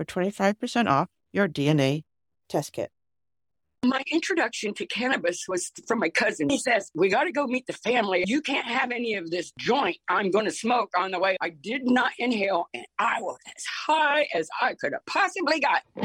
for 25% off your DNA test kit. My introduction to cannabis was from my cousin. He says, We got to go meet the family. You can't have any of this joint I'm going to smoke on the way. I did not inhale, and I was as high as I could have possibly got. This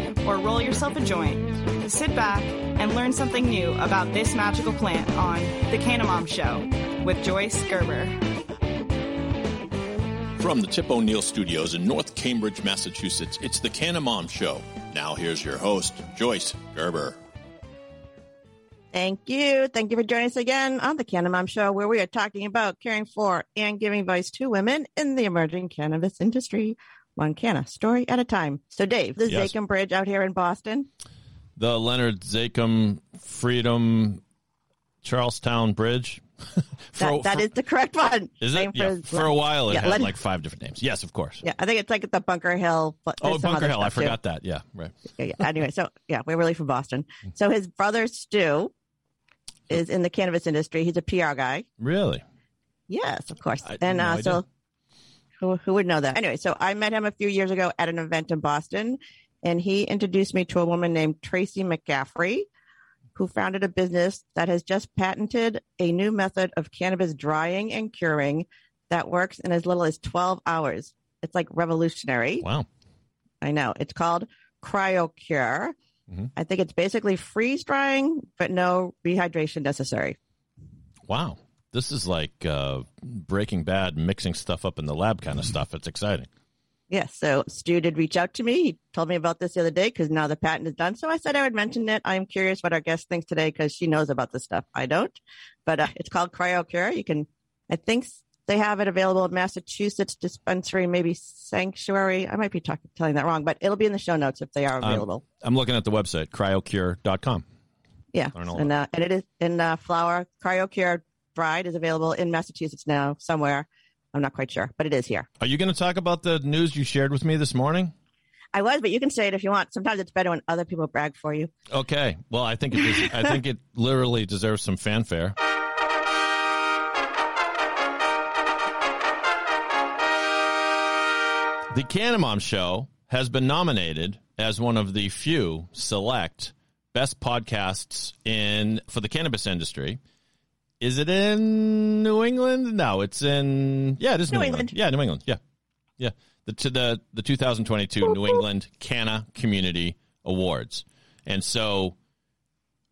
or roll yourself a joint, to sit back, and learn something new about this magical plant on The Canna Mom Show with Joyce Gerber. From the Tip O'Neill Studios in North Cambridge, Massachusetts, it's the Canna Mom Show. Now here's your host, Joyce Gerber. Thank you. Thank you for joining us again on the Canna Mom Show, where we are talking about caring for and giving voice to women in the emerging cannabis industry, one canna story at a time. So, Dave, the Yes. Zakim Bridge out here in Boston. The Leonard Zakim Freedom Charlestown Bridge. For- That, that for- is the correct one. Is it? Yeah, for- for a while, it Yeah, had Len- like five different names. Yes, of course. Yeah, I think it's like at the Bunker Hill. But Oh, Bunker Hill. I stuff, too. forgot that. Yeah, right. Yeah, yeah. Anyway, so yeah, we're really from Boston. So his brother Stu is in the cannabis industry. He's a PR guy. Really? Yes, of course. I- and no uh, so who, who would know that? Anyway, so I met him a few years ago at an event in Boston, and he introduced me to a woman named Tracee McAfee, who founded a business that has just patented a new method of cannabis drying and curing that works in as little as 12 hours. It's like revolutionary. Wow. I know. It's called CryoCure. Mhm. I think it's basically freeze drying, but no rehydration necessary. Wow. This is like uh, Breaking Bad mixing stuff up in the lab kind of stuff. It's exciting. Yeah. So Stu did reach out to me. He told me about this the other day because now the patent is done. So I said I would mention it. I'm curious what our guest thinks today because she knows about this stuff. I don't. But uh, it's called CryoCure. You can, I think they have it available at Massachusetts dispensary, maybe Sanctuary. I might be talking, telling that wrong, but it'll be in the show notes if they are Um, available. I'm looking at the website, cryocure.com. Yeah, and uh, and it is in uh, flower. CryoCure dried is available in Massachusetts now somewhere. I'm not quite sure, but it is here. Are you going to talk about the news you shared with me this morning? I was, but you can say it if you want. Sometimes it's better when other people brag for you. Okay. Well, I think it I think it literally deserves some fanfare. The Canna Mom Show has been nominated as one of the few select best podcasts in for the cannabis industry. Is it in New England? No, it's in yeah, it is New, New England. England. Yeah, New England. Yeah, yeah. The to the the 2022 New England Canna Community Awards, and so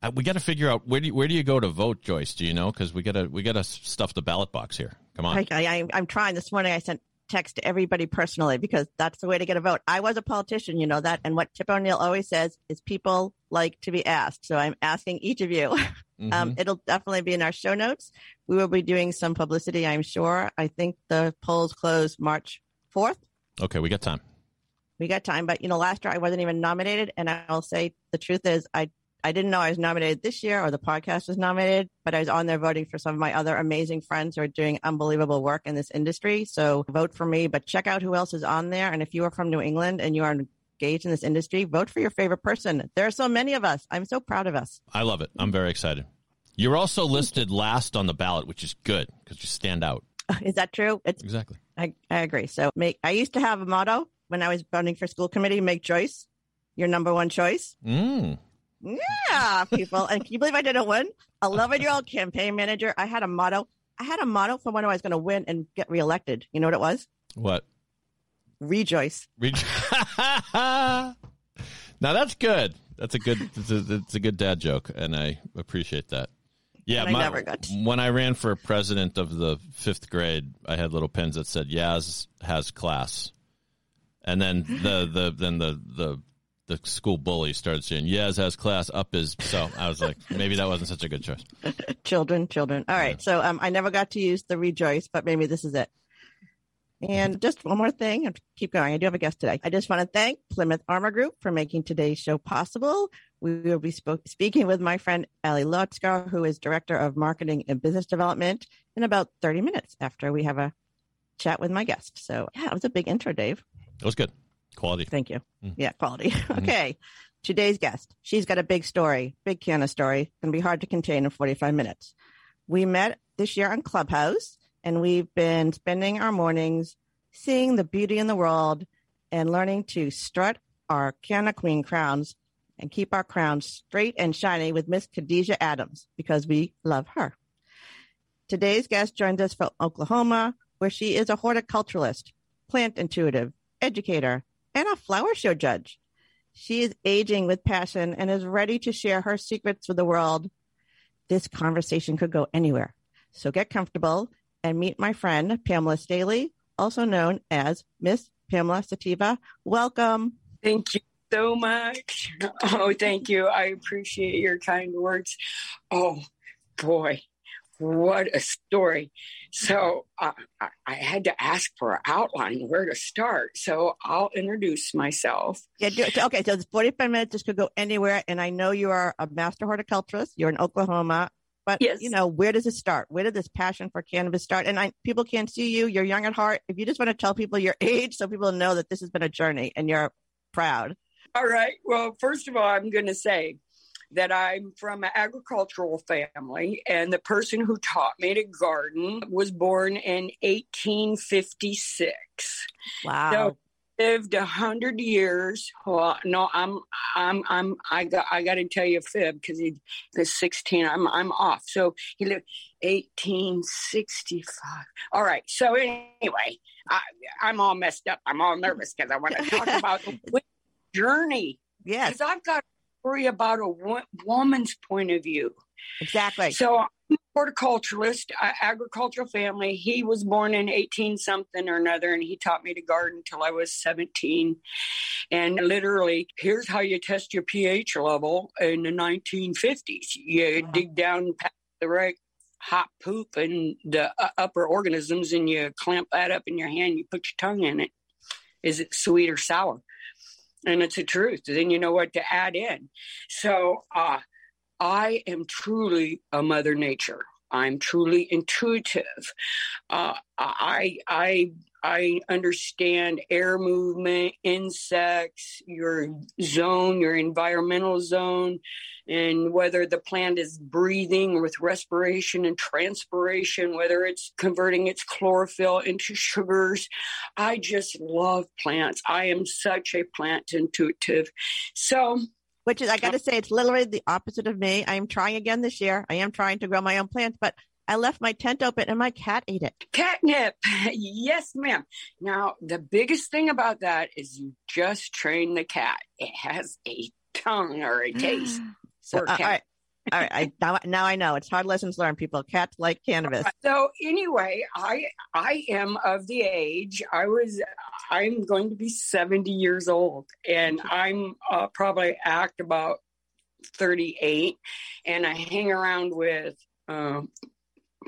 uh, we got to figure out where do you, where do you go to vote, Joyce? Do you know? Because we got to we got to stuff the ballot box here. Come on. I, I, I'm trying. This morning I sent text to everybody personally because that's the way to get a vote. I was a politician, you know that. And what Tip O'Neill always says is people like to be asked. So I'm asking each of you. Mhm. Um, it'll definitely be in our show notes. We will be doing some publicity, I'm sure. I think the polls close March 4th. okay, we got time. We got time, but you know, last year I wasn't even nominated, and I'll say the truth is I I didn't know I was nominated this year or the podcast was nominated, but I was on there voting for some of my other amazing friends who are doing unbelievable work in this industry. So vote for me, but check out who else is on there. And if you are from New England and you are engaged in this industry, vote for your favorite person. There are so many of us. I'm so proud of us. I love it. I'm very excited. You're also listed last on the ballot, which is good because you stand out. Is that true? It's Exactly. I, I agree. So make I used to have a motto when I was running for school committee, make choice your number one choice. Mm. Yeah, people. and can you believe I didn't win? 11 year old campaign manager. I had a motto. I had a motto for when I was going to win and get reelected. You know what it was? What? Rejoice. Re- now that's good. That's a good. It's a, it's a good dad joke, and I appreciate that. Yeah, I never got to- when I ran for president of the fifth grade, I had little pins that said "Yaz has class," and then the the then the the the school bully started saying "Yaz has class." Up is so. I was like, maybe that wasn't such a good choice. Children, children. All right. So um, I never got to use the rejoice, but maybe this is it. And just one more thing, and keep going. I do have a guest today. I just want to thank Plymouth Armor Group for making today's show possible. We will be spoke, speaking with my friend Allie Lotzkar, who is Director of Marketing and Business Development, in about 30 minutes after we have a chat with my guest. So, yeah, it was a big intro, Dave. It was good. Quality. Thank you. Mm. Yeah, quality. okay. Today's guest. She's got a big story, big canna story. Going to be hard to contain in 45 minutes. We met this year on Clubhouse, and we've been spending our mornings seeing the beauty in the world and learning to strut our Canna Queen crowns and keep our crowns straight and shiny with Miss Khadijah Adams because we love her. Today's guest joins us from Oklahoma, where she is a horticulturalist, plant intuitive, educator, and a flower show judge. She is aging with passion and is ready to share her secrets with the world. This conversation could go anywhere. So get comfortable and meet my friend, Pamela Staley, also known as Miss Pamela Sativa. Welcome. Thank you so much. Oh, thank you. I appreciate your kind words. Oh, boy, what a story. So uh, I, had to ask for an outline where to start. So I'll introduce myself. Yeah, do, okay, so it's 45 minutes. This could go anywhere. And I know you are a master horticulturist. You're in Oklahoma. But, Yes. you know, where does it start? Where did this passion for cannabis start? And I, people can't see you. You're young at heart. If you just want to tell people your age so people know that this has been a journey and you're proud. All right. Well, first of all, I'm going to say that I'm from an agricultural family, and the person who taught me to garden was born in 1856. Wow. So lived a hundred years. Well, no, I'm, I'm, I'm, I got, I got to tell you a fib because he was 16. I'm, I'm off. So he lived 1865. All right. So anyway, I, I'm all messed up. I'm all nervous because I want to talk about the journey yes, because I've got a story about a wo- woman's point of view. exactly. So horticulturalist, uh, agricultural family. He was born in 18 something or another, and he taught me to garden till I was 17. And literally, here's how you test your pH level in the 1950s. You Wow. dig down past the right hot poop and the uh, upper organisms, and you clamp that up in your hand. You put your tongue in it. Is it sweet or sour? And it's the truth. Then you know what to add in. So, uh, I am truly a mother nature. I'm truly intuitive. Uh, I I I understand air movement, insects, your zone, your environmental zone, and whether the plant is breathing with respiration and transpiration, whether it's converting its chlorophyll into sugars. I just love plants. I am such a plant intuitive. So Which is, I got to say, it's literally the opposite of me. I am trying again this year. I am trying to grow my own plants, but I left my tent open and my cat ate it. Catnip. yes, ma'am. Now, the biggest thing about that is you just train the cat. It has a tongue or a taste. So, uh, all cat. right. I, now, now I know it's hard lessons learned. People cats like cannabis. So anyway, I I am of the age. I was. I'm going to be 70 years old, and I'm uh, probably act about 38, and I hang around with. Um,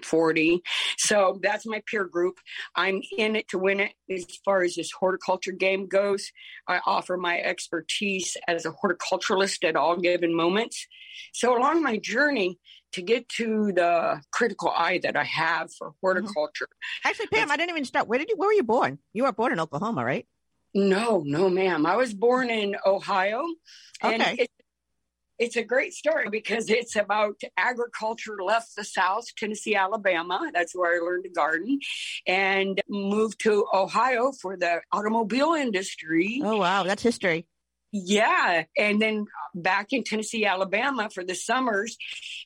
40. So that's my peer group. I'm in it to win it as far as this horticulture game goes. I offer my expertise as a horticulturalist at all given moments. So along my journey to get to the critical eye that I have for Mm-hmm. horticulture. Actually, Pam, I didn't even start. Where did you? Where were you born? You were born in Oklahoma, right? No, no, ma'am. I was born in Ohio. And Okay. it, it's a great story because it's about agriculture left the South, Tennessee, Alabama. That's where I learned to garden and moved to Ohio for the automobile industry. Oh wow, that's history. Yeah. And then back in Tennessee, Alabama for the summers.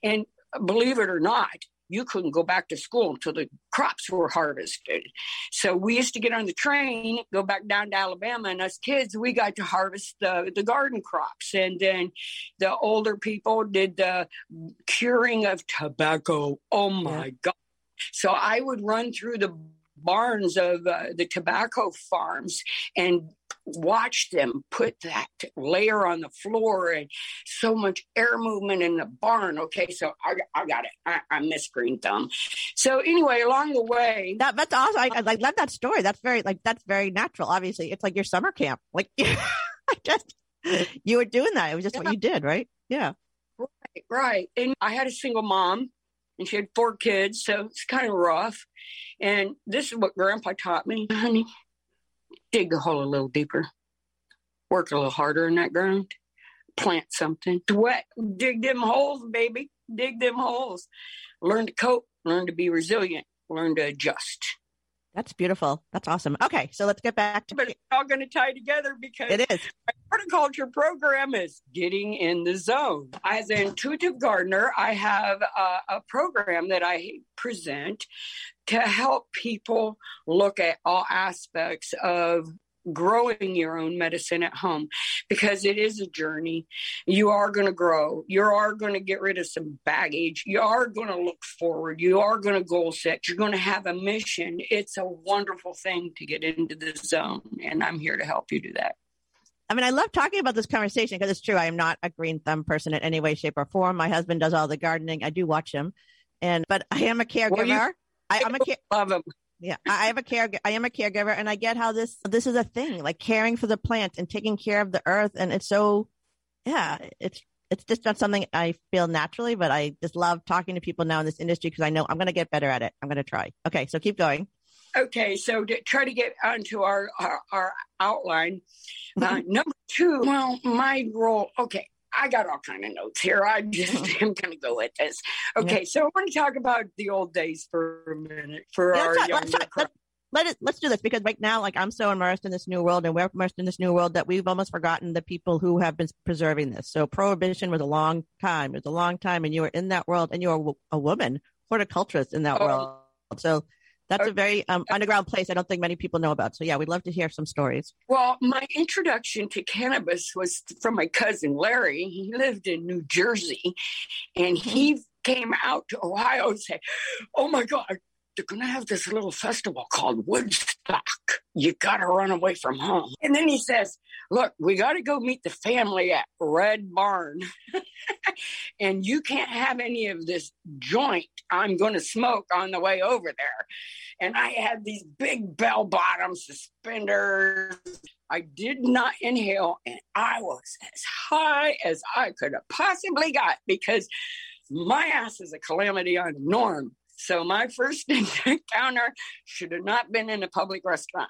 And believe it or not, you couldn't go back to school until the crops were harvested. So we used to get on the train, go back down to Alabama, and us kids, we got to harvest the, the garden crops. And then the older people did the curing of tobacco. Oh my God. So I would run through the barns of uh, the tobacco farms and watch them put that layer on the floor and so much air movement in the barn. Okay, so I, I got it. I, I miss Green Thumb. So anyway, along the way, That that's awesome. I, I like love that story. That's very like that's very natural. Obviously, it's like your summer camp. Like I just you were doing that. It was just what you did, right? Yeah. right, and I had a single mom, and she had four kids, so it's kind of rough. And this is what Grandpa taught me, honey. Dig the hole a little deeper. Work a little harder in that ground. Plant something. Wet. Dig them holes, baby. Dig them holes. Learn to cope. Learn to be resilient. Learn to adjust. That's beautiful. That's awesome. Okay, so let's get back to But it's all going to tie together because it is. horticulture program is getting in the zone. As an intuitive gardener, I have a, a program that I present to help people look at all aspects of growing your own medicine at home because it is a journey. You are going to grow. You are going to get rid of some baggage. You are going to look forward. You are going to goal set. You're going to have a mission. It's a wonderful thing to get into the zone, and I'm here to help you do that. I mean, I love talking about this conversation because it's true. I am not a green thumb person in any way, shape, or form. My husband does all the gardening. I do watch him, and but I am a caregiver. Well, you- I, I'm a care. Love them. Yeah, I have a care. I am a caregiver, and I get how this this is a thing, like caring for the plant and taking care of the earth, and it's so, yeah, it's it's just not something I feel naturally, but I just love talking to people now in this industry because I know I'm going to get better at it. I'm going to try. Okay, so keep going. Okay, so to try to get onto our our, our outline, uh, number two. Well, my role. Okay, I got all kind of notes here. I just am going to go with this. Okay, so I want to talk about the old days for a minute for Yeah, our let's talk- younger. let's talk-. Let it let's do this because right now, like I'm so immersed in this new world, and we're immersed in this new world that we've almost forgotten the people who have been preserving this. So prohibition was a long time. It was a long time, and you were in that world, and you were a woman horticulturist in that Oh. world. So that's a very um, underground place. I don't think many people know about. So yeah, we'd love to hear some stories. Well, my introduction to cannabis was from my cousin Larry. He lived in New Jersey and he came out to Ohio and said, Oh my God, they're going to have this little festival called Woodstock. You got to run away from home. And then he says, Look, we got to go meet the family at Red Barn. and you can't have any of this joint I'm going to smoke on the way over there. And I had these big bell bottom suspenders. I did not inhale, and I was as high as I could have possibly got because my ass is a calamity on norm. So my first encounter should have not been in a public restaurant.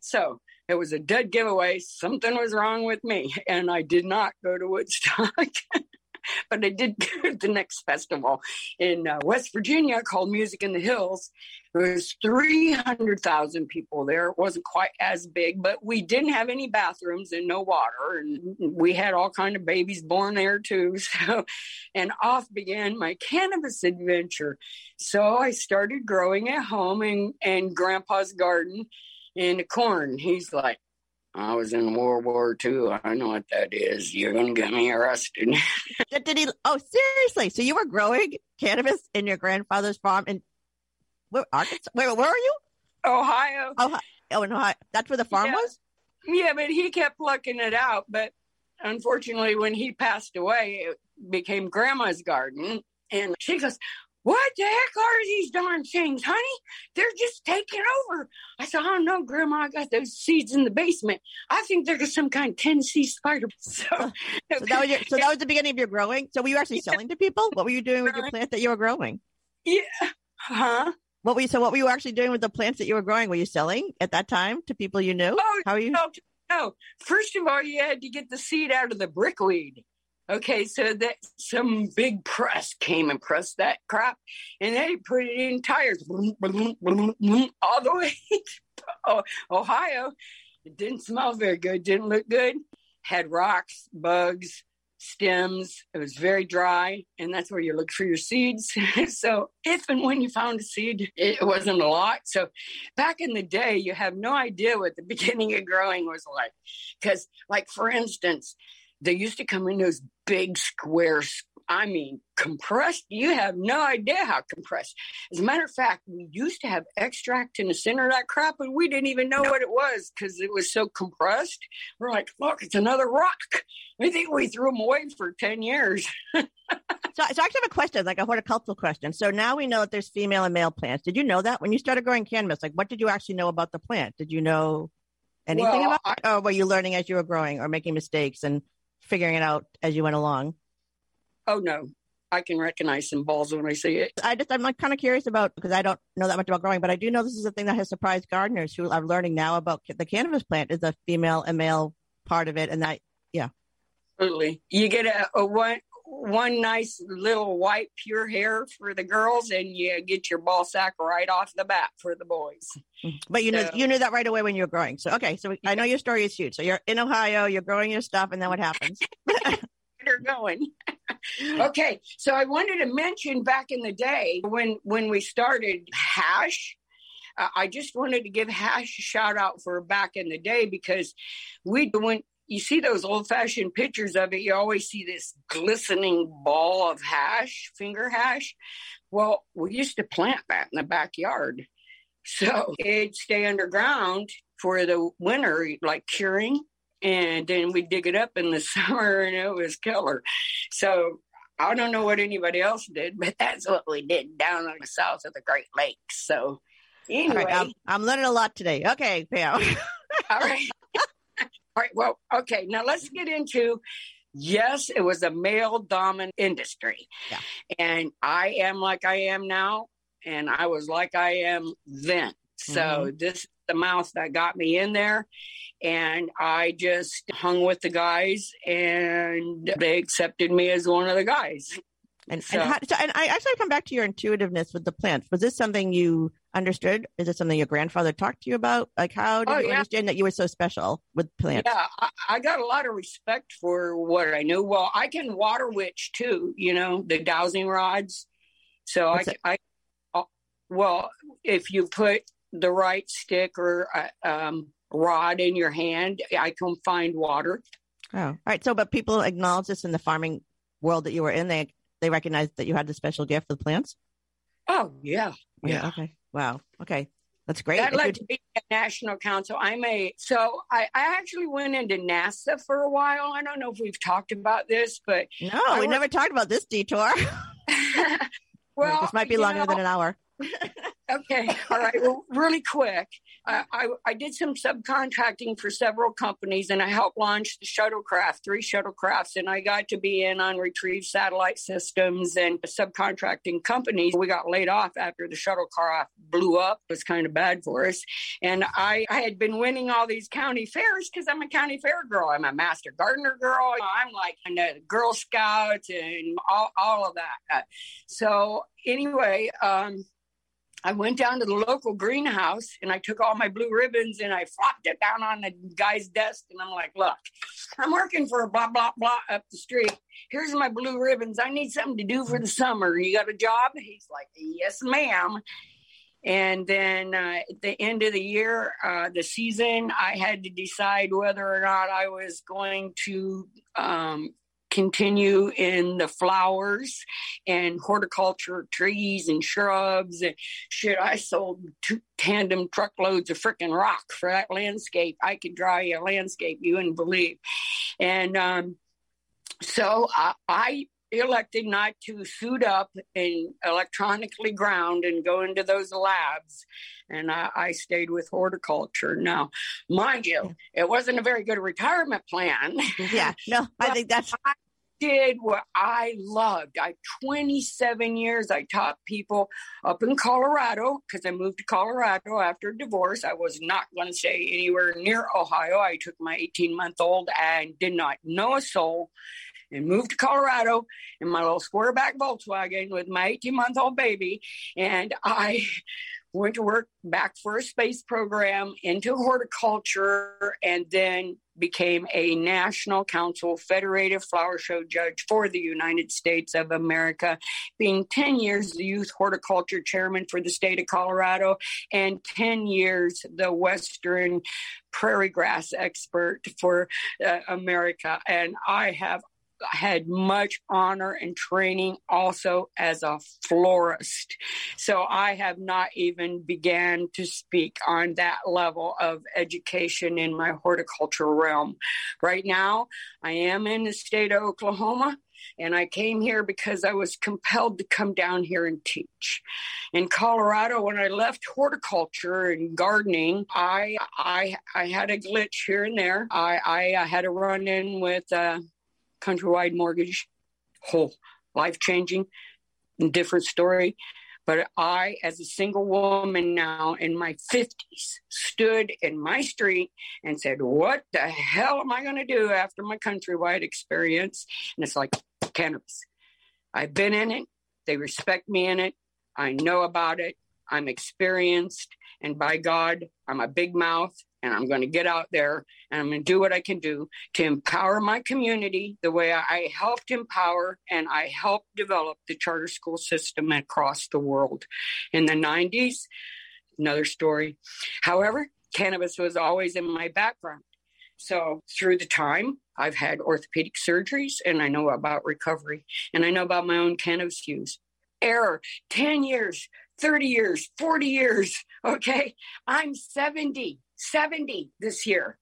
So it was a dead giveaway. Something was wrong with me, and I did not go to Woodstock. but I did go to the next festival in uh, West Virginia called Music in the Hills. There was 300,000 people there. It wasn't quite as big, but we didn't have any bathrooms and no water. And we had all kind of babies born there too. So, and off began my cannabis adventure. So I started growing at home in, in grandpa's garden in the corn. He's like, I was in World War II. I know what that is. You're going to get me arrested. Did, did he? Oh, seriously? So you were growing cannabis in your grandfather's farm in where, Arkansas? Where, where are you? Ohio. Oh, oh, in Ohio. That's where the farm Yeah. was. Yeah, but he kept plucking it out. But unfortunately, when he passed away, it became grandma's garden. And she goes, What the heck are these darn things, honey? They're just taking over. I said, Oh no, Grandma, I got those seeds in the basement. I think they're some kind of Tennessee spider. So, So that was your, so that was the beginning of your growing. So were you actually Yeah. selling to people? What were you doing with your plant that you were growing? yeah. Huh? What were you, so what were you actually doing with the plants that you were growing? Were you selling at that time to people you knew? Oh, How are you? no, no. First of all, you had to get the seed out of the brickweed. Okay, so that some big press came and pressed that crap, and they put it in tires all the way to Ohio. It didn't smell very good, didn't look good. Had rocks, bugs, stems. It was very dry, and that's where you look for your seeds. so, if and when you found a seed, it wasn't a lot. So, back in the day, you have no idea what the beginning of growing was like. Because, like, for instance, they used to come in those big squares. I mean, compressed. You have no idea how compressed. As a matter of fact, we used to have extract in the center of that crap, and we didn't even know what it was because it was so compressed. We're like, look, it's another rock. I think we threw them away for 10 years. So, so I actually have a question, like a horticultural question. So now we know that there's female and male plants. Did you know that when you started growing cannabis? Like, what did you actually know about the plant? Did you know anything Well, about it? Or were you learning as you were growing or making mistakes and figuring it out as you went along? Oh, no. I can recognize some balls when I see it. I just I'm like kind of curious about because I don't know that much about growing, but I do know this is a thing that has surprised gardeners who are learning now about the cannabis plant is a female and male part of it, and that yeah, Absolutely. You get a, a one one nice little white pure hair for the girls, and you get your ball sack right off the bat for the boys. but you So- you knew that right away when you were growing. So okay, so I know your story is huge. So you're in Ohio, you're growing your stuff, and then what happens? They're going. okay, so I wanted to mention back in the day when when we started hash. Uh, I just wanted to give hash a shout out for back in the day because we when you see those old fashioned pictures of it, you always see this glistening ball of hash, finger hash. Well, we used to plant that in the backyard. So it'd stay underground for the winter, like curing. And then we'd dig it up in the summer and it was killer. So I don't know what anybody else did, but that's what we did down on the south of the Great Lakes. So anyway, right, I'm, I'm learning a lot today. Okay, Pam. all right. All right. Well, okay. Now let's get into yes, it was a male dominant industry. Yeah. And I am like I am now, and I was like I am then. So mm-hmm. this is the mouth that got me in there. And I just hung with the guys, and they accepted me as one of the guys. And So- and, how, so, and I actually come back to your intuitiveness with the plants. Was this something you understood? Is it something your grandfather talked to you about? Like, how did Oh, you yeah. understand that you were so special with plants? Yeah, I, I got a lot of respect for what I knew. Well, I can water witch too, you know, the dowsing rods. So What's I, I, uh, well, if you put the right stick or uh, um, rod in your hand, I can find water. Oh, all right. So, but people acknowledge this in the farming world that you were in. They they recognized that you had the special gift with plants. Oh yeah, yeah. Okay. Wow. Okay. That's great. That led you're- to be a national council. I'm a so I, I actually went into NASA for a while. I don't know if we've talked about this, but no, I we never talked about this detour. well, this might be longer know, than an hour. Okay. All right. Well, really quick. I, I, did some subcontracting for several companies and I helped launch the shuttlecraft, three shuttlecrafts, and I got to be in on retrieve satellite systems and subcontracting companies. We got laid off after the shuttlecraft blew up. It was kind of bad for us. And I, I had been winning all these county fairs because I'm a county fair girl. I'm a master gardener girl. I'm like the Girl Scout and all, all of that. So anyway, um, I went down to the local greenhouse and I took all my blue ribbons and I flopped it down on the guy's desk. And I'm like, look, I'm working for blah, blah, blah up the street. Here's my blue ribbons. I need something to do for the summer. You got a job? He's like, yes, ma'am. And then uh, at the end of the year, uh, the season, I had to decide whether or not I was going to um, continue in the flowers and horticulture trees and shrubs and shit i sold two tandem truckloads of freaking rock for that landscape i could draw you a landscape you wouldn't believe and um, so I, I elected not to suit up and electronically ground and go into those labs. And I, I, stayed with horticulture. Now, mind you, it wasn't a very good retirement plan. Yeah, no, I think that's. I did what I loved. I 27 years I taught people up in Colorado because I moved to Colorado after divorce. I was not going to stay anywhere near Ohio. I took my 18 month old and did not know a soul and moved to Colorado in my little squareback Volkswagen with my 18 month old baby. And I went to work back for a space program into horticulture and then became a National Council Federated Flower Show judge for the United States of America, being 10 years the youth horticulture chairman for the state of Colorado and 10 years the Western prairie grass expert for uh, America. And I have had much honor and training also as a florist. So I have not even began to speak on that level of education in my horticulture realm. Right now, I am in the state of Oklahoma. And I came here because I was compelled to come down here and teach. In Colorado, when I left horticulture and gardening, I I I had a glitch here and there. I I, I had a run in with uh, Countrywide Mortgage, whole life changing, different story. But I, as a single woman now in my 50s, stood in my street and said, What the hell am I going to do after my countrywide experience? And it's like cannabis. I've been in it. They respect me in it. I know about it. I'm experienced. And by God, I'm a big mouth and I'm going to get out there and I'm going to do what I can do to empower my community the way I helped empower and I helped develop the charter school system across the world in the 90s. Another story. However, cannabis was always in my background. So through the time, I've had orthopedic surgeries and I know about recovery and I know about my own cannabis use. Error 10 years, 30 years, 40 years. Okay. I'm 70. 70 this year.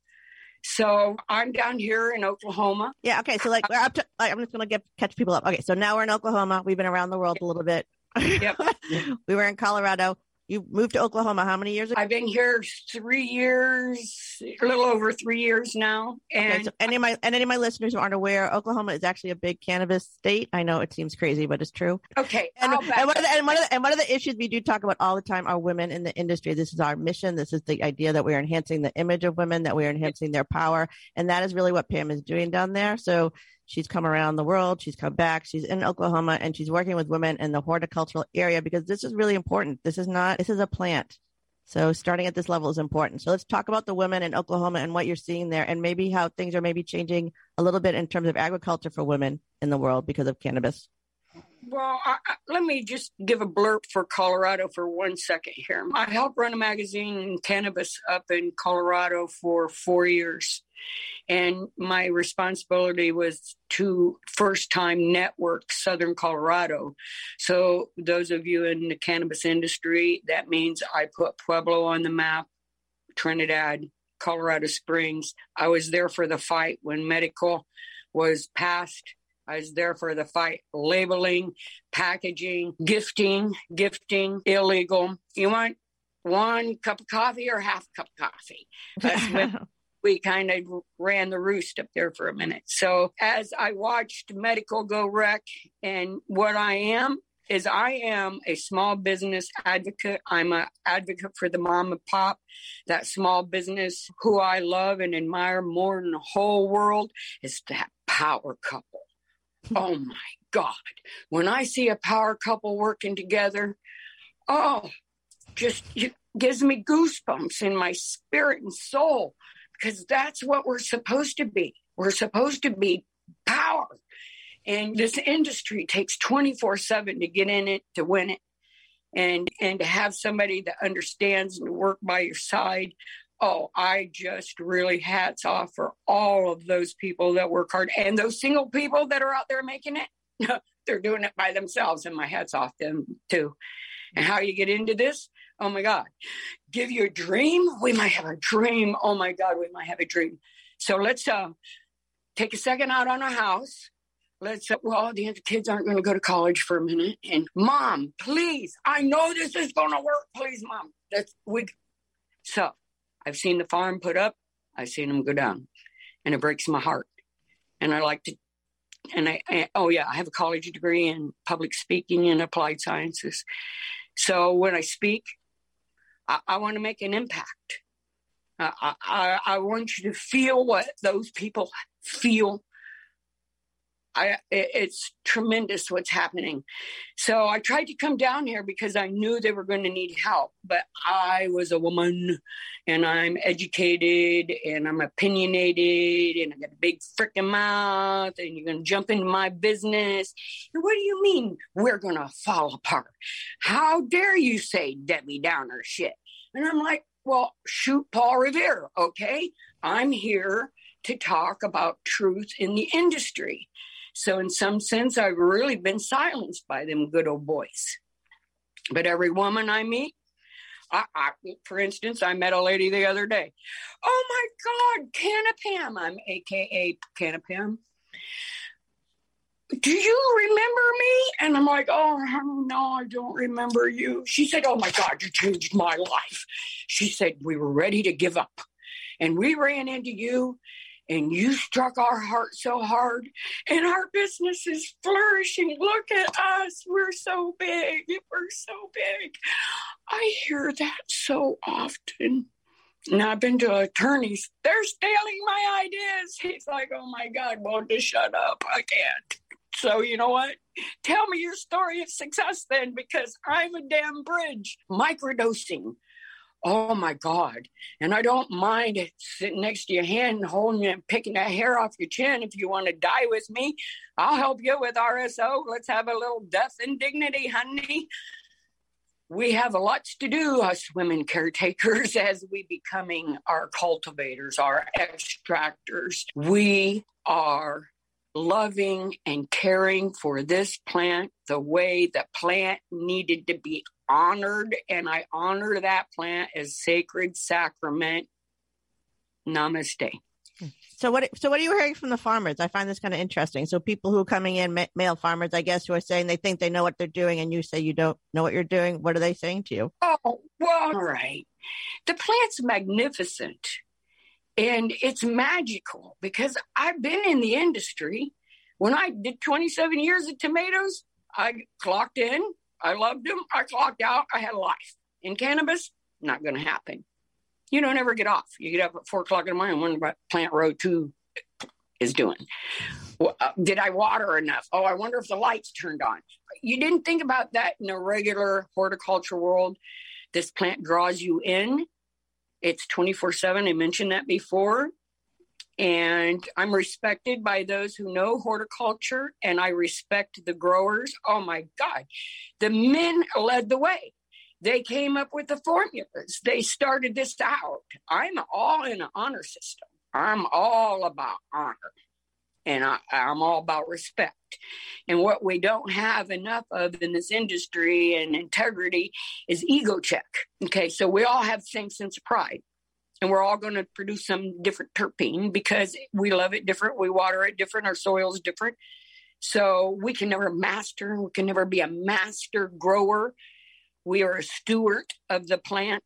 So I'm down here in Oklahoma. Yeah. Okay. So like we're up to. Like, I'm just gonna get catch people up. Okay. So now we're in Oklahoma. We've been around the world a little bit. Yep. we were in Colorado. You moved to Oklahoma how many years ago? I've been here three years, a little over three years now. And okay, so any of my and any of my listeners who aren't aware, Oklahoma is actually a big cannabis state. I know it seems crazy, but it's true. Okay. And, and, one, of the, and, one, of the, and one of the issues we do talk about all the time are women in the industry. This is our mission. This is the idea that we are enhancing the image of women, that we are enhancing their power, and that is really what Pam is doing down there. So She's come around the world. She's come back. She's in Oklahoma and she's working with women in the horticultural area because this is really important. This is not, this is a plant. So starting at this level is important. So let's talk about the women in Oklahoma and what you're seeing there and maybe how things are maybe changing a little bit in terms of agriculture for women in the world because of cannabis. Well, I, I, let me just give a blurb for Colorado for one second here. I helped run a magazine in cannabis up in Colorado for four years. And my responsibility was to first time network Southern Colorado. So, those of you in the cannabis industry, that means I put Pueblo on the map, Trinidad, Colorado Springs. I was there for the fight when medical was passed. I was there for the fight labeling, packaging, gifting, gifting, illegal. You want one cup of coffee or half cup of coffee? That's we kind of ran the roost up there for a minute. So as I watched medical go wreck, and what I am is I am a small business advocate. I'm an advocate for the mom and pop, that small business who I love and admire more than the whole world is that power couple. Oh my God. When I see a power couple working together, oh, just gives me goosebumps in my spirit and soul because that's what we're supposed to be. We're supposed to be power. And this industry takes 24 7 to get in it, to win it. and and to have somebody that understands and work by your side oh i just really hats off for all of those people that work hard and those single people that are out there making it. They're doing it by themselves and my hats off them too. And how you get into this? Oh my god. Give you a dream? We might have a dream. Oh my god we might have a dream. So let's uh take a second out on our house. Let's well the kids aren't going to go to college for a minute. And mom please i know this is going to work. Please mom that's we so i've seen the farm put up i've seen them go down and it breaks my heart. And i like to and I, I oh yeah i have a college degree in public speaking and applied sciences. So when i speak i, I want to make an impact. I, I, I want you to feel what those people feel I, it's tremendous what's happening. So I tried to come down here because I knew they were going to need help, but I was a woman and I'm educated and I'm opinionated and I got a big freaking mouth and you're going to jump into my business. What do you mean we're going to fall apart? How dare you say Debbie Downer shit? And I'm like, well, shoot Paul Revere, okay? I'm here to talk about truth in the industry. So, in some sense, I've really been silenced by them good old boys. But every woman I meet, I, I, for instance, I met a lady the other day. Oh my God, Canapam. I'm AKA Canapam. Do you remember me? And I'm like, oh, no, I don't remember you. She said, oh my God, you changed my life. She said, we were ready to give up. And we ran into you and you struck our heart so hard and our business is flourishing look at us we're so big we're so big i hear that so often and I've been to attorneys. They're stealing my ideas. He's like, oh my God, won't shut up? I can't. So, you know what? Tell me your story of success then, because I'm a damn bridge. Microdosing oh my God. And I don't mind sitting next to your hand, and holding and picking that hair off your chin. If you want to die with me, I'll help you with RSO. Let's have a little death and dignity, honey. We have a lots to do, us women caretakers, as we becoming our cultivators, our extractors. We are loving and caring for this plant the way the plant needed to be honored, and I honor that plant as sacred sacrament. Namaste. So what? So what are you hearing from the farmers? I find this kind of interesting. So people who are coming in, male farmers, I guess, who are saying they think they know what they're doing, and you say you don't know what you're doing. What are they saying to you? Oh, well, all right. The plant's magnificent, and it's magical because I've been in the industry. When I did 27 years of tomatoes, I clocked in, I loved him. I clocked out. I had a life. In cannabis, not going to happen. You don't ever get off. You get up at four o'clock in the morning, wonder what plant row two is doing. Well, uh, did I water enough? Oh, I wonder if the lights turned on. You didn't think about that in a regular horticulture world. This plant draws you in. It's 24 7. I mentioned that before and I'm respected by those who know horticulture and I respect the growers. Oh my God, the men led the way. They came up with the formulas. They started this out. I'm all in an honor system. I'm all about honor and I, am all about respect. And what we don't have enough of in this industry and integrity is ego check. Okay, so we all have the same sense of pride and we're all going to produce some different terpene because we love it different. We water it different. Our soil is different. So we can never master, we can never be a master grower. We are a steward of the plant,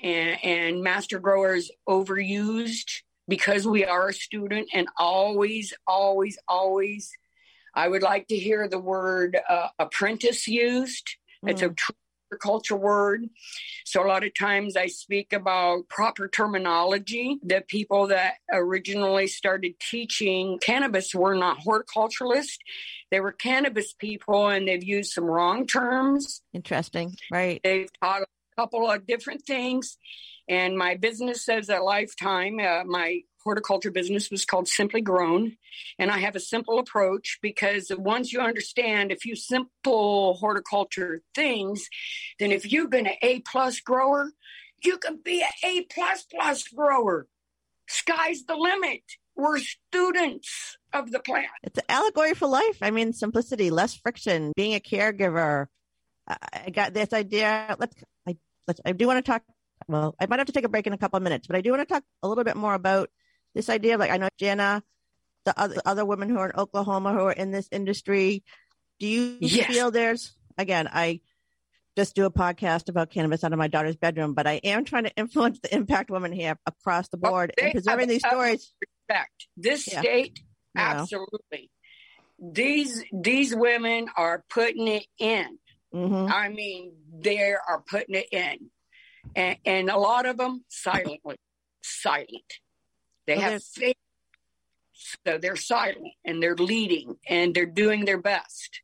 and, and master growers overused because we are a student and always, always, always. I would like to hear the word uh, apprentice used. Mm. It's a mm. true agriculture word. So a lot of times I speak about proper terminology. The people that originally started teaching cannabis were not horticulturalists. They were cannabis people and they've used some wrong terms. Interesting. Right. They've taught a couple of different things. And my business as a lifetime, uh, my horticulture business was called Simply Grown. And I have a simple approach because once you understand a few simple horticulture things, then if you've been an A plus grower, you can be an A plus plus grower. Sky's the limit. We're students of the plant. It's an allegory for life. I mean, simplicity, less friction, being a caregiver. I got this idea. Let's, I, let's, I do want to talk. Well, I might have to take a break in a couple of minutes, but I do want to talk a little bit more about this idea of like, I know Jana, the other, other women who are in Oklahoma who are in this industry. Do you yes. feel there's, again, I, just do a podcast about cannabis out of my daughter's bedroom, but I am trying to influence the impact women here across the board and preserving these stories. Respect. This yeah. state, absolutely. These these women are putting it in. Mm-hmm. I mean, they are putting it in, and, and a lot of them silently, silent. They well, have faith, so they're silent and they're leading and they're doing their best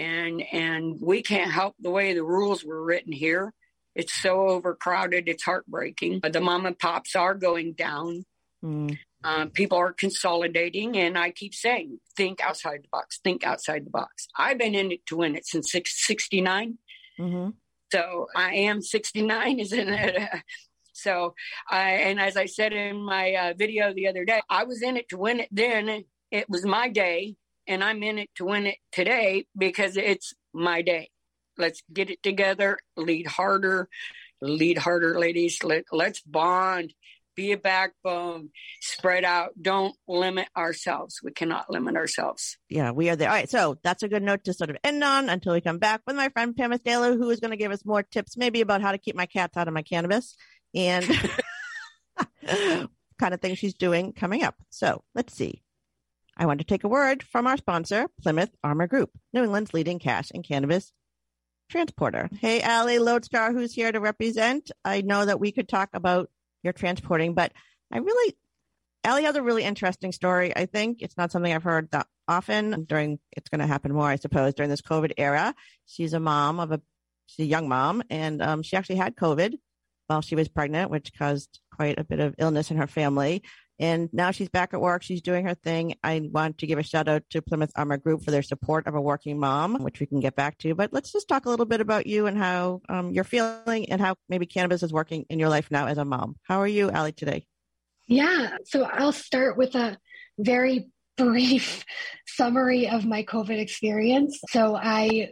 and and we can't help the way the rules were written here. It's so overcrowded. It's heartbreaking. The mom and pops are going down. Mm. Um, people are consolidating, and I keep saying, think outside the box. Think outside the box. I've been in it to win it since '69. Mm-hmm. So I am 69, isn't it? so, I, and as I said in my uh, video the other day, I was in it to win it then. It was my day and I'm in it to win it today because it's my day. Let's get it together, lead harder, lead harder, ladies. Let, let's bond, be a backbone, spread out. Don't limit ourselves. We cannot limit ourselves. Yeah, we are there. All right. So that's a good note to sort of end on until we come back with my friend Pam Staley, who is going to give us more tips, maybe about how to keep my cats out of my cannabis and kind of thing she's doing coming up. So let's see. I want to take a word from our sponsor, Plymouth Armor Group, New England's leading cash and cannabis transporter. Hey, Allie Lotzkar, who's here to represent. I know that we could talk about your transporting, but I really, Allie has a really interesting story. I think it's not something I've heard that often during, it's going to happen more, I suppose, during this COVID era. She's a mom of a, she's a young mom, and um, she actually had COVID while she was pregnant, which caused quite a bit of illness in her family. And now she's back at work. She's doing her thing. I want to give a shout out to Plymouth Armor Group for their support of a working mom, which we can get back to. But let's just talk a little bit about you and how um, you're feeling and how maybe cannabis is working in your life now as a mom. How are you, Allie, today? Yeah. So I'll start with a very brief summary of my COVID experience. So I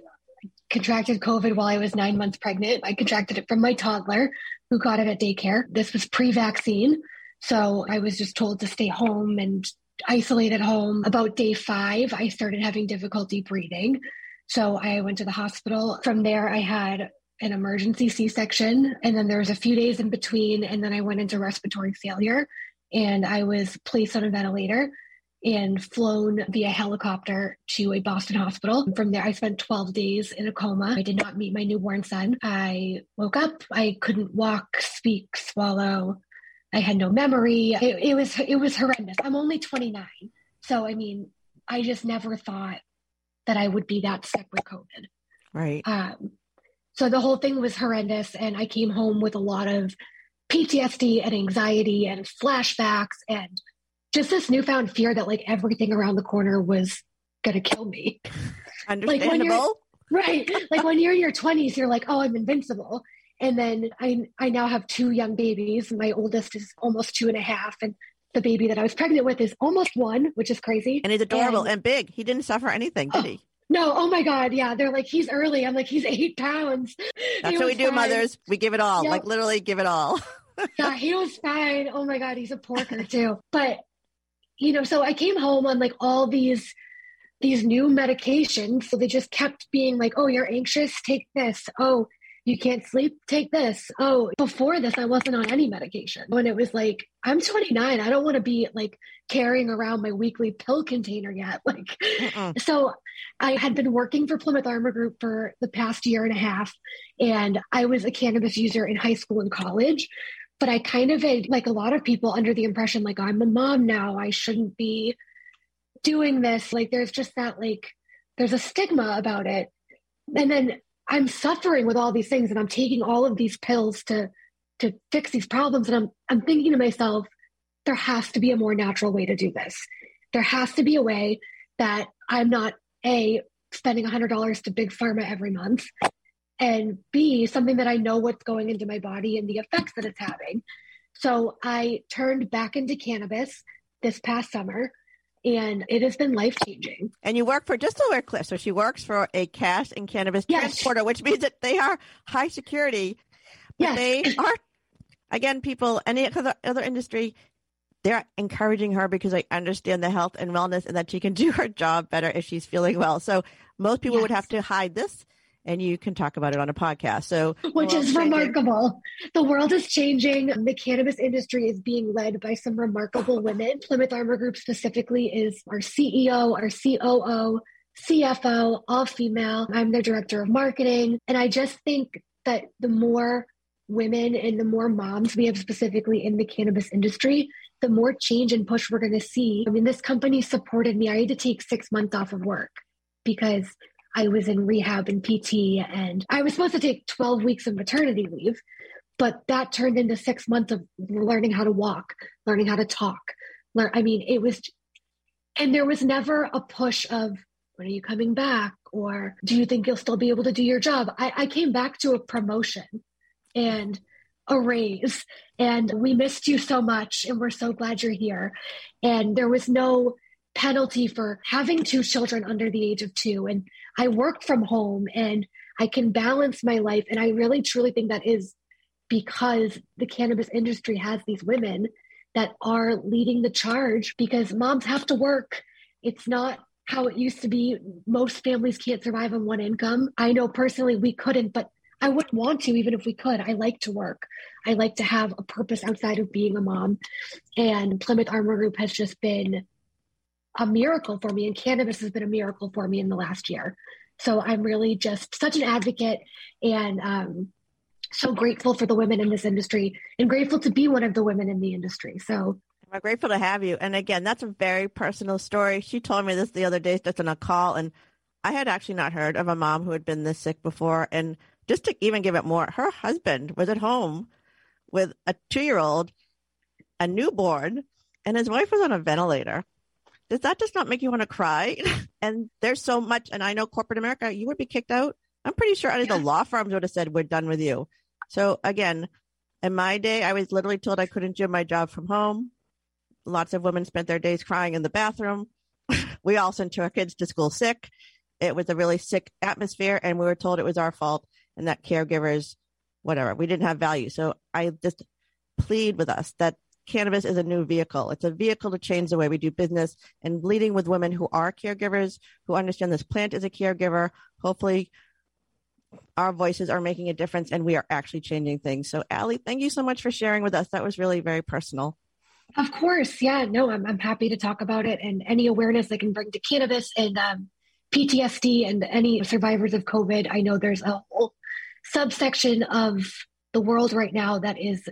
contracted COVID while I was nine months pregnant. I contracted it from my toddler who got it at daycare. This was pre vaccine. So I was just told to stay home and isolate at home. About day five, I started having difficulty breathing. So I went to the hospital. From there, I had an emergency C section. And then there was a few days in between. And then I went into respiratory failure and I was placed on a ventilator and flown via helicopter to a Boston hospital. From there, I spent 12 days in a coma. I did not meet my newborn son. I woke up. I couldn't walk, speak, swallow. I had no memory. It, it was it was horrendous. I'm only 29, so I mean, I just never thought that I would be that sick with COVID. Right. Um, so the whole thing was horrendous, and I came home with a lot of PTSD and anxiety and flashbacks and just this newfound fear that like everything around the corner was gonna kill me. Understandable. Like right. Like when you're in your 20s, you're like, oh, I'm invincible. And then I, I now have two young babies. My oldest is almost two and a half, and the baby that I was pregnant with is almost one, which is crazy. And he's adorable and, and big. He didn't suffer anything, did oh, he? No, oh my God. Yeah. They're like, he's early. I'm like, he's eight pounds. That's what we do, fine. mothers. We give it all, yep. like literally give it all. yeah, he was fine. Oh my God, he's a porker too. But, you know, so I came home on like all these these new medications. So they just kept being like, oh, you're anxious, take this. Oh, you can't sleep, take this. Oh, before this, I wasn't on any medication. When it was like, I'm 29, I don't want to be like carrying around my weekly pill container yet. Like, uh-uh. so I had been working for Plymouth Armor Group for the past year and a half, and I was a cannabis user in high school and college. But I kind of had, like a lot of people, under the impression, like, I'm a mom now, I shouldn't be doing this. Like, there's just that, like, there's a stigma about it. And then I'm suffering with all these things and I'm taking all of these pills to to fix these problems. And I'm, I'm thinking to myself, there has to be a more natural way to do this. There has to be a way that I'm not A, spending $100 to big pharma every month, and B, something that I know what's going into my body and the effects that it's having. So I turned back into cannabis this past summer and it has been life changing. And you work for Distilware Cliff. So she works for a cash and cannabis yes. transporter, which means that they are high security. But yes. they are, again, people, any other, other industry, they're encouraging her because they understand the health and wellness and that she can do her job better if she's feeling well. So most people yes. would have to hide this and you can talk about it on a podcast. So, which um, is remarkable. The world is changing. The cannabis industry is being led by some remarkable women. Plymouth Armor Group specifically is our CEO, our COO, CFO, all female. I'm their director of marketing. And I just think that the more women and the more moms we have specifically in the cannabis industry, the more change and push we're going to see. I mean, this company supported me. I had to take six months off of work because I was in rehab and PT, and I was supposed to take 12 weeks of maternity leave, but that turned into six months of learning how to walk, learning how to talk. Learn, I mean, it was, and there was never a push of, when are you coming back? Or do you think you'll still be able to do your job? I, I came back to a promotion and a raise, and we missed you so much, and we're so glad you're here. And there was no, penalty for having two children under the age of two. And I work from home and I can balance my life. And I really truly think that is because the cannabis industry has these women that are leading the charge because moms have to work. It's not how it used to be. Most families can't survive on one income. I know personally we couldn't, but I wouldn't want to even if we could. I like to work. I like to have a purpose outside of being a mom. And Plymouth Armor Group has just been a miracle for me, and cannabis has been a miracle for me in the last year. So I'm really just such an advocate and um, so grateful for the women in this industry and grateful to be one of the women in the industry. So I'm grateful to have you. And again, that's a very personal story. She told me this the other day just on a call, and I had actually not heard of a mom who had been this sick before. And just to even give it more, her husband was at home with a two year old, a newborn, and his wife was on a ventilator does that just not make you want to cry? and there's so much, and I know corporate America, you would be kicked out. I'm pretty sure any of the law firms would have said, we're done with you. So again, in my day, I was literally told I couldn't do my job from home. Lots of women spent their days crying in the bathroom. we all sent our kids to school sick. It was a really sick atmosphere, and we were told it was our fault and that caregivers, whatever, we didn't have value. So I just plead with us that cannabis is a new vehicle. It's a vehicle to change the way we do business and leading with women who are caregivers, who understand this plant is a caregiver. Hopefully, our voices are making a difference and we are actually changing things. So, Allie, thank you so much for sharing with us. That was really very personal. Of course. Yeah, no, I'm, I'm happy to talk about it and any awareness I can bring to cannabis and um, PTSD and any survivors of COVID. I know there's a whole subsection of the world right now that is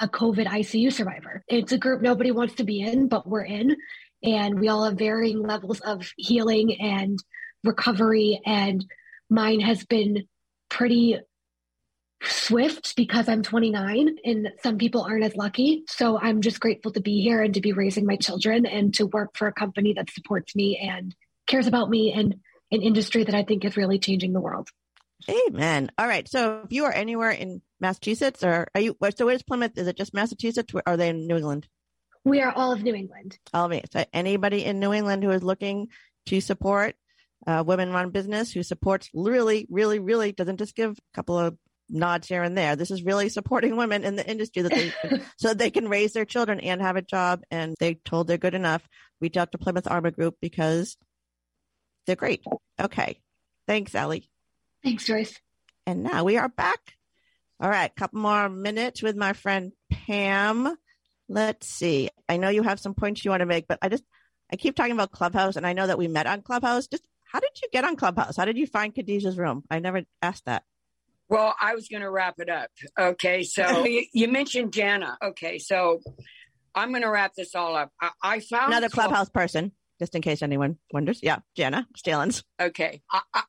a COVID ICU survivor. It's a group nobody wants to be in, but we're in. And we all have varying levels of healing and recovery. And mine has been pretty swift because I'm 29 and some people aren't as lucky. So I'm just grateful to be here and to be raising my children and to work for a company that supports me and cares about me and an industry that I think is really changing the world. Amen. All right. So if you are anywhere in Massachusetts, or are you? So where's Plymouth? Is it just Massachusetts? Or are they in New England? We are all of New England. All of it. So anybody in New England who is looking to support uh, women-run business, who supports really, really, really doesn't just give a couple of nods here and there. This is really supporting women in the industry that they so that they can raise their children and have a job. And they told they're good enough. Reach out to Plymouth Armor Group because they're great. Okay. Thanks, Allie. Thanks, Joyce. And now we are back all right, a couple more minutes with my friend Pam. Let's see. I know you have some points you want to make, but I just I keep talking about Clubhouse, and I know that we met on Clubhouse. Just how did you get on Clubhouse? How did you find Khadijah's room? I never asked that. Well, I was going to wrap it up. Okay, so you, you, mentioned Jana. Okay, so I'm going to wrap this all up. I, I found another Clubhouse person. Just in case anyone wonders. Yeah, Jana Stalins. Okay,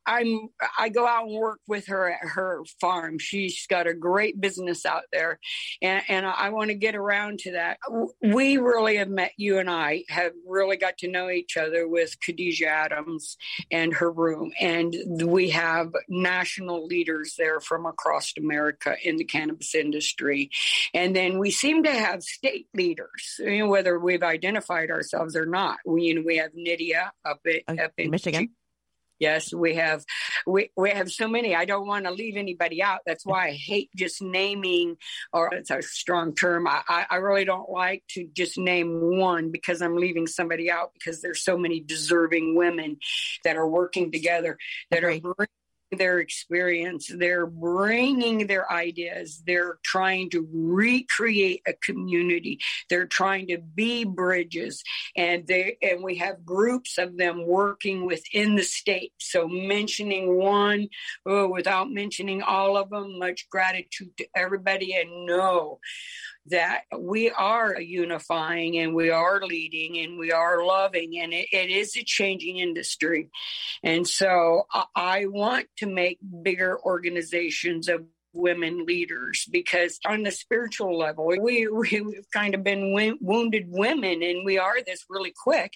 I, am I go out and work with her at her farm. She's got a great business out there, and, and I want to get around to that. We really have met. You and I have really got to know each other with Khadijah Adams and her room, and we have national leaders there from across America in the cannabis industry, and then we seem to have state leaders. You know, whether we've identified ourselves or not. We, you know, we have Nydia up, at, up in Michigan. Yes, we have we we have so many. I don't want to leave anybody out. That's why I hate just naming, or it's a strong term. I, I really don't like to just name one because I'm leaving somebody out because there's so many deserving women that are working together that are their experience. They're bringing their ideas. They're trying to recreate a community. They're trying to be bridges, and they and we have groups of them working within the state. So mentioning one oh, without mentioning all of them. Much gratitude to everybody, and know that we are unifying and we are leading and we are loving and it, it is a changing industry. And so I, want to make bigger organizations of women leaders because on the spiritual level we, we've kind of been wounded women and we are this really quick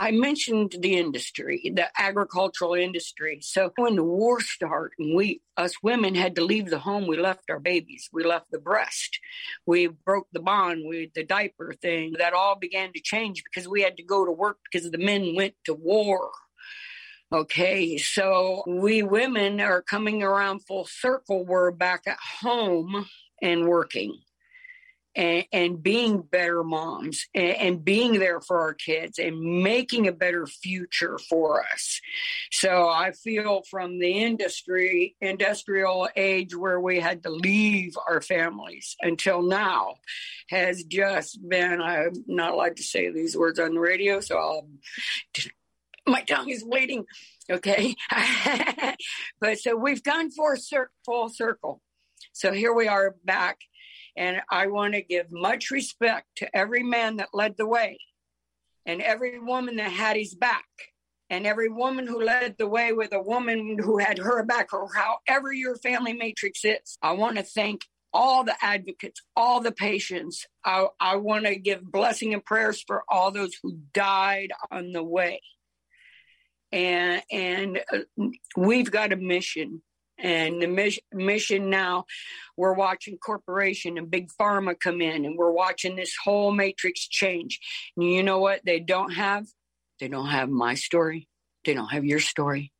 I mentioned the industry, the agricultural industry. So when the war started, and we, us women, had to leave the home, we left our babies, we left the breast, we broke the bond, we the diaper thing. That all began to change because we had to go to work because the men went to war. Okay, so we women are coming around full circle. We're back at home and working and, and being better moms and, and, being there for our kids and making a better future for us. So I feel from the industry, industrial age where we had to leave our families until now has just been, I'm not allowed to say these words on the radio, so I'll, my tongue is bleeding. Okay. but so we've gone for full circle. So here we are back and I want to give much respect to every man that led the way and every woman that had his back and every woman who led the way with a woman who had her back or however your family matrix is. I want to thank all the advocates, all the patients. I, I want to give blessing and prayers for all those who died on the way. And and uh, we've got a mission and the mission now we're watching corporation and big pharma come in and we're watching this whole matrix change. And you know what they don't have? They don't have my story. They don't have your story.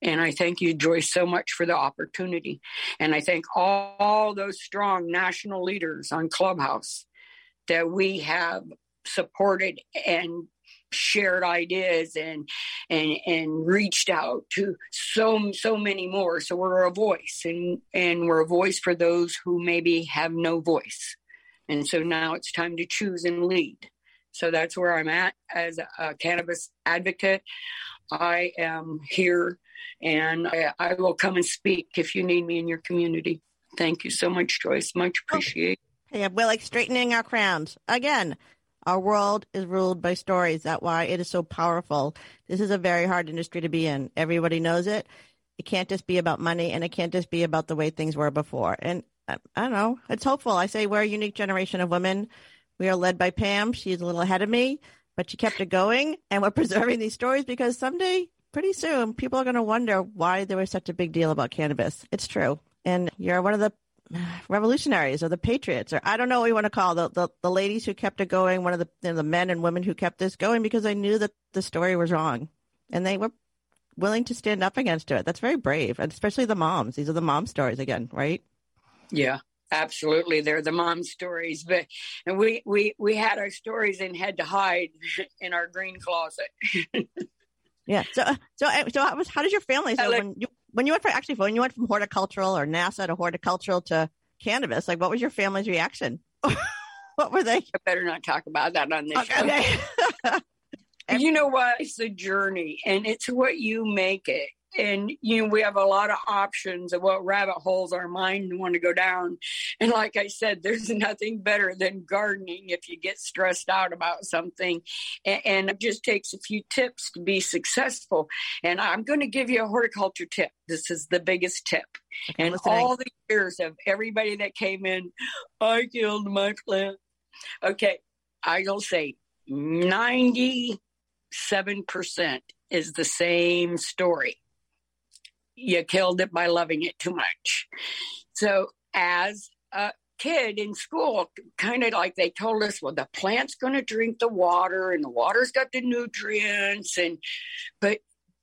And I thank you, Joyce, so much for the opportunity. And I thank all, all those strong national leaders on Clubhouse that we have supported and shared ideas and and and reached out to so so many more. So we're a voice and and we're a voice for those who maybe have no voice. And so now it's time to choose and lead. So that's where i'm at as a cannabis advocate. I am here and I, I will come and speak if you need me in your community. Thank you so much joyce. Much oh, appreciate yeah, we're like straightening our crowns. Again. Our world is ruled by stories. That's why it is so powerful. This is a very hard industry to be in. Everybody knows it. It can't just be about money and it can't just be about the way things were before. And I, I don't know. It's hopeful. I say we're a unique generation of women. We are led by Pam. She's a little ahead of me, but she kept it going. And we're preserving these stories because someday, pretty soon, people are going to wonder why there was such a big deal about cannabis. It's true. And you're one of the revolutionaries or the patriots or I don't know what you want to call the, the, the ladies who kept it going, one of the you know, the men and women who kept this going because they knew that the story was wrong and they were willing to stand up against it. That's very brave, and especially the moms. These are the mom stories again, right? Yeah, absolutely. They're the mom stories, but and we we we had our stories and had to hide in our green closet. yeah. So uh, so uh, so how, how does your family? So when you when you went for actually when you went from horticultural or NASA to horticultural to cannabis, like what was your family's reaction? what were they? I better not talk about that on this okay, show. you know what? It's a journey and it's what you make it. And you know we have a lot of options of what rabbit holes our mind want to go down. And like i said there's nothing better than gardening if you get stressed out about something. And, and it just takes a few tips to be successful. And i'm going to give you a horticulture tip. This is the biggest tip. And all the years of everybody that came in i killed my plant. Okay i'll say 97% is the same story you killed it by loving it too much. So as a kid in school, kind of like they told us, well, the plant's going to drink the water and the water's got the nutrients and but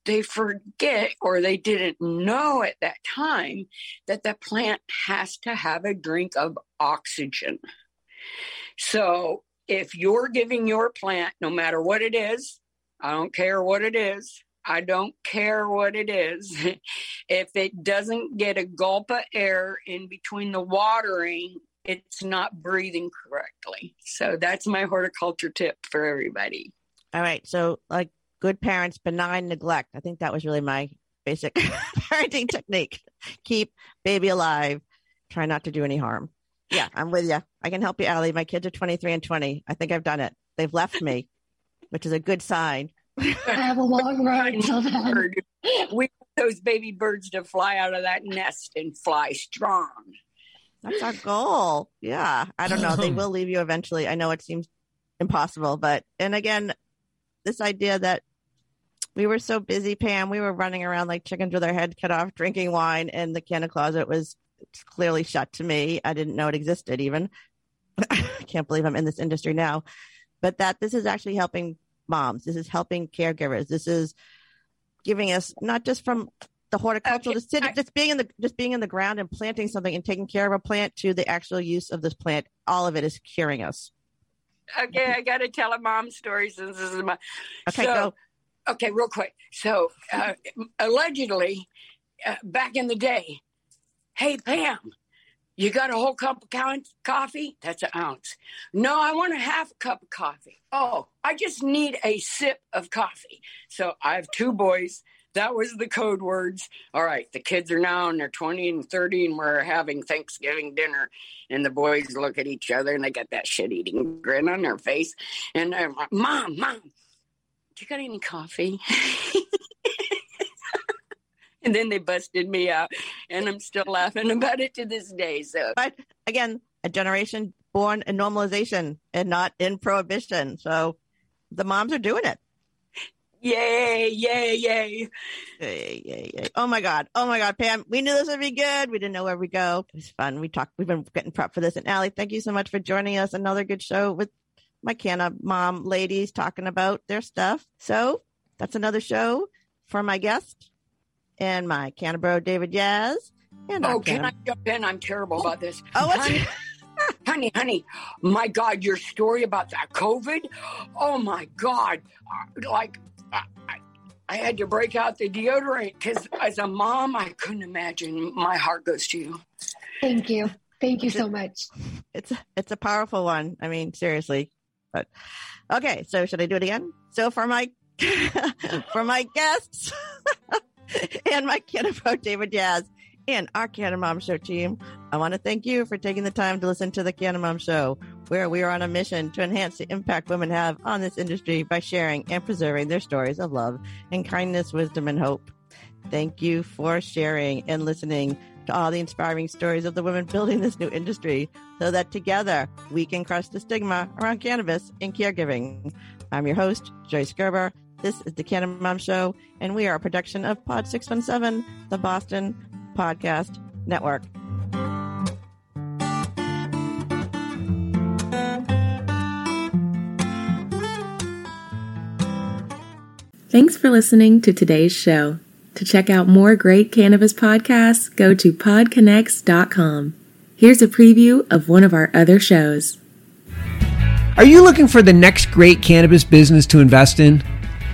they forget or they didn't know at that time that the plant has to have a drink of oxygen. So if you're giving your plant, no matter what it is, I don't care what it is, I don't care what it is. if it doesn't get a gulp of air in between the watering, it's not breathing correctly. So that's my horticulture tip for everybody. All right. So, like good parents, benign neglect. I think that was really my basic parenting technique. Keep baby alive. Try not to do any harm. Yeah, I'm with you. I can help you, Allie. My kids are 23 and 20. I think I've done it. They've left me, which is a good sign. I have a long ride until then. We want those baby birds to fly out of that nest and fly strong. That's our goal. Yeah. I don't know. They will leave you eventually. I know it seems impossible, but, and again, this idea that we were so busy, Pam, we were running around like chickens with our head cut off, drinking wine, and the canna closet was clearly shut to me. I didn't know it existed even. I can't believe I'm in this industry now. But that this is actually helping moms. This is helping caregivers. This is giving us not just from the horticultural, okay. just, just being in the just being in the ground and planting something and taking care of a plant to the actual use of this plant. All of it is curing us. Okay, I got to tell a mom story since this is my. Okay, so, go. Okay, real quick. So, uh, allegedly, uh, back in the day, hey Pam, you got a whole cup of coffee? That's an ounce. No, I want a half cup of coffee. Oh, I just need a sip of coffee. So I have two boys. That was the code words. All right, the kids are now in their 20 and 30, and we're having Thanksgiving dinner. And the boys look at each other and they got that shit eating grin on their face. And they're like, Mom, Mom, do you got any coffee? and then they busted me out and i'm still laughing about it to this day so but again a generation born in normalization and not in prohibition so the moms are doing it Yay, yay, yay. Yay, yay, yay. Oh my God. Oh my God, Pam. We knew this would be good. We didn't know where we go. It was fun. We talked, we've been getting prep for this. And Allie, thank you so much for joining us. Another good show with my Canna mom ladies talking about their stuff. So that's another show for my guest and my Canterbro David Yaz. And oh, can I jump in? I'm terrible about this. Oh, what's honey, honey, honey, my God, your story about that COVID. Oh my God, uh, like I, I had to break out the deodorant because as a mom, I couldn't imagine. My heart goes to you. Thank you, thank you so much. It's it's a powerful one. I mean, seriously. But okay, so should I do it again? So for my for my guests. and my Canterbury David Yaz and our Canna Mom Show team. I want to thank you for taking the time to listen to the Canna Mom Show, where we are on a mission to enhance the impact women have on this industry by sharing and preserving their stories of love and kindness, wisdom, and hope. Thank you for sharing and listening to all the inspiring stories of the women building this new industry so that together we can crush the stigma around cannabis and caregiving. I'm your host, Joyce Gerber. This is the Canna Mom Show, and we are a production of Pod 617, the Boston Podcast Network. Thanks for listening to today's show. To check out more great cannabis podcasts, go to podconnects.com. Here's a preview of one of our other shows. Are you looking for the next great cannabis business to invest in?